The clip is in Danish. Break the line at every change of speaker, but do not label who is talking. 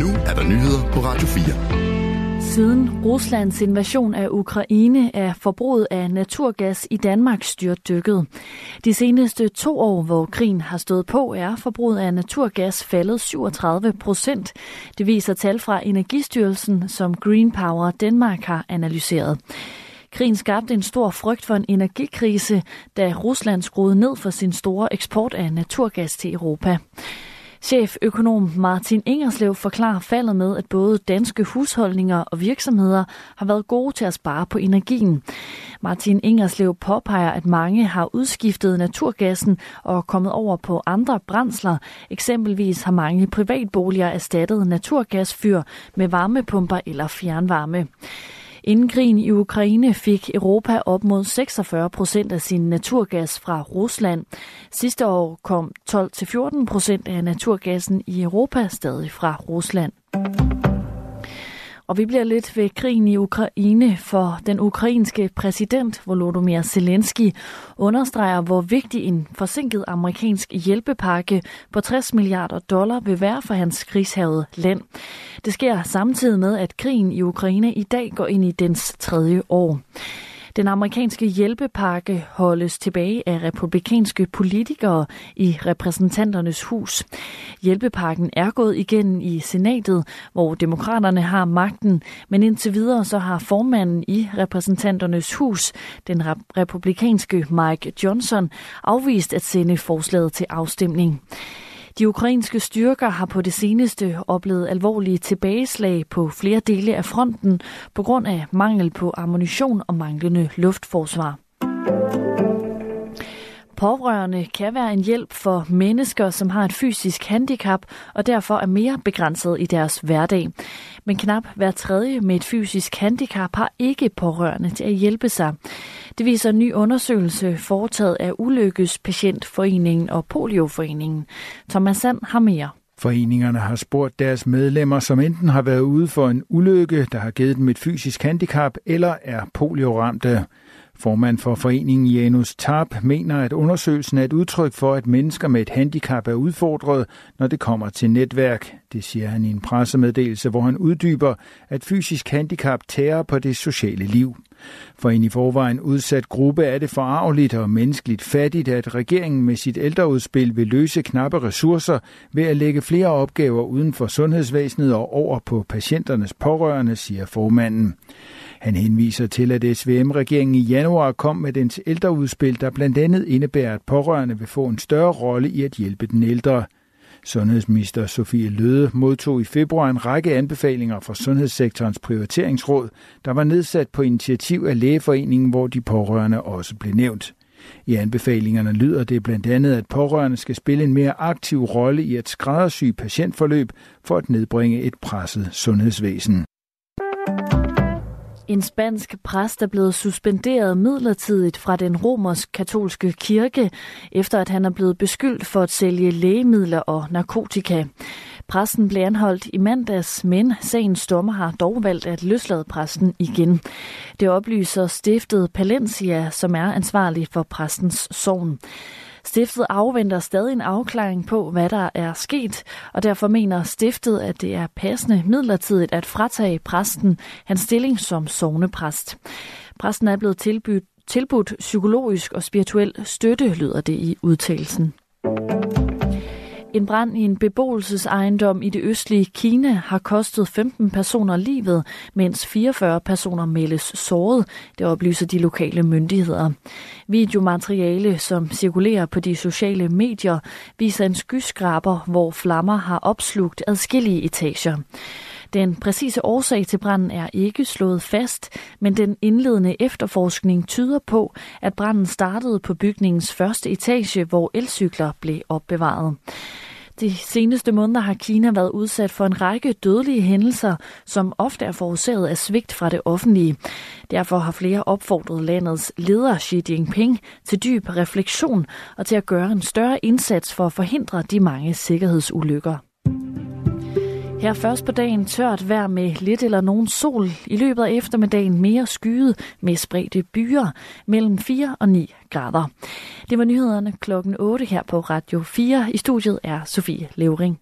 Nu er der nyheder på Radio 4.
Siden Ruslands invasion af Ukraine er forbruget af naturgas i Danmark styrt dykket. De seneste to år, hvor krigen har stået på, er forbruget af naturgas faldet 37 procent. Det viser tal fra Energistyrelsen, som Green Power Danmark har analyseret. Krigen skabte en stor frygt for en energikrise, da Rusland skruede ned for sin store eksport af naturgas til Europa. Cheføkonom Martin Ingerslev forklarer faldet med, at både danske husholdninger og virksomheder har været gode til at spare på energien. Martin Ingerslev påpeger, at mange har udskiftet naturgassen og kommet over på andre brændsler. Eksempelvis har mange privatboliger erstattet naturgasfyr med varmepumper eller fjernvarme. Inden krigen i Ukraine fik Europa op mod 46 procent af sin naturgas fra Rusland. Sidste år kom 12-14 procent af naturgassen i Europa stadig fra Rusland. Og vi bliver lidt ved krigen i Ukraine, for den ukrainske præsident Volodymyr Zelensky understreger, hvor vigtig en forsinket amerikansk hjælpepakke på 60 milliarder dollar vil være for hans krigshavede land. Det sker samtidig med, at krigen i Ukraine i dag går ind i dens tredje år. Den amerikanske hjælpepakke holdes tilbage af republikanske politikere i repræsentanternes hus. Hjælpepakken er gået igen i senatet, hvor demokraterne har magten, men indtil videre så har formanden i repræsentanternes hus, den republikanske Mike Johnson, afvist at sende forslaget til afstemning. De ukrainske styrker har på det seneste oplevet alvorlige tilbageslag på flere dele af fronten på grund af mangel på ammunition og manglende luftforsvar. Pårørende kan være en hjælp for mennesker, som har et fysisk handicap og derfor er mere begrænset i deres hverdag. Men knap hver tredje med et fysisk handicap har ikke pårørende til at hjælpe sig. Det viser en ny undersøgelse foretaget af Ulykkespatientforeningen og Polioforeningen. Thomas Sand har mere.
Foreningerne har spurgt deres medlemmer, som enten har været ude for en ulykke, der har givet dem et fysisk handicap, eller er polioramte. Formand for foreningen Janus Tarp mener, at undersøgelsen er et udtryk for, at mennesker med et handicap er udfordret, når det kommer til netværk. Det siger han i en pressemeddelelse, hvor han uddyber, at fysisk handicap tærer på det sociale liv. For en i forvejen udsat gruppe er det forarveligt og menneskeligt fattigt, at regeringen med sit ældreudspil vil løse knappe ressourcer ved at lægge flere opgaver uden for sundhedsvæsenet og over på patienternes pårørende, siger formanden. Han henviser til, at SVM-regeringen i januar kom med dens ældreudspil, der blandt andet indebærer, at pårørende vil få en større rolle i at hjælpe den ældre. Sundhedsminister Sofie Løde modtog i februar en række anbefalinger fra Sundhedssektorens prioriteringsråd, der var nedsat på initiativ af Lægeforeningen, hvor de pårørende også blev nævnt. I anbefalingerne lyder det blandt andet, at pårørende skal spille en mere aktiv rolle i at skræddersy patientforløb for at nedbringe et presset sundhedsvæsen.
En spansk præst er blevet suspenderet midlertidigt fra den romersk-katolske kirke, efter at han er blevet beskyldt for at sælge lægemidler og narkotika. Præsten blev anholdt i mandags, men sagens dommer har dog valgt at løslade præsten igen. Det oplyser stiftet Palencia, som er ansvarlig for præstens sovn. Stiftet afventer stadig en afklaring på, hvad der er sket, og derfor mener stiftet, at det er passende midlertidigt at fratage præsten hans stilling som sovnepræst. Præsten er blevet tilbudt, tilbudt psykologisk og spirituel støtte, lyder det i udtalelsen. En brand i en beboelsesejendom i det østlige Kina har kostet 15 personer livet, mens 44 personer meldes såret, det oplyser de lokale myndigheder. Videomateriale, som cirkulerer på de sociale medier, viser en skyskraber, hvor flammer har opslugt adskillige etager. Den præcise årsag til branden er ikke slået fast, men den indledende efterforskning tyder på, at branden startede på bygningens første etage, hvor elcykler blev opbevaret. De seneste måneder har Kina været udsat for en række dødelige hændelser, som ofte er forårsaget af svigt fra det offentlige. Derfor har flere opfordret landets leder Xi Jinping til dyb refleksion og til at gøre en større indsats for at forhindre de mange sikkerhedsulykker. Her først på dagen tørt vejr med lidt eller nogen sol. I løbet af eftermiddagen mere skyet med spredte byer mellem 4 og 9 grader. Det var nyhederne klokken 8 her på Radio 4. I studiet er Sofie Levering.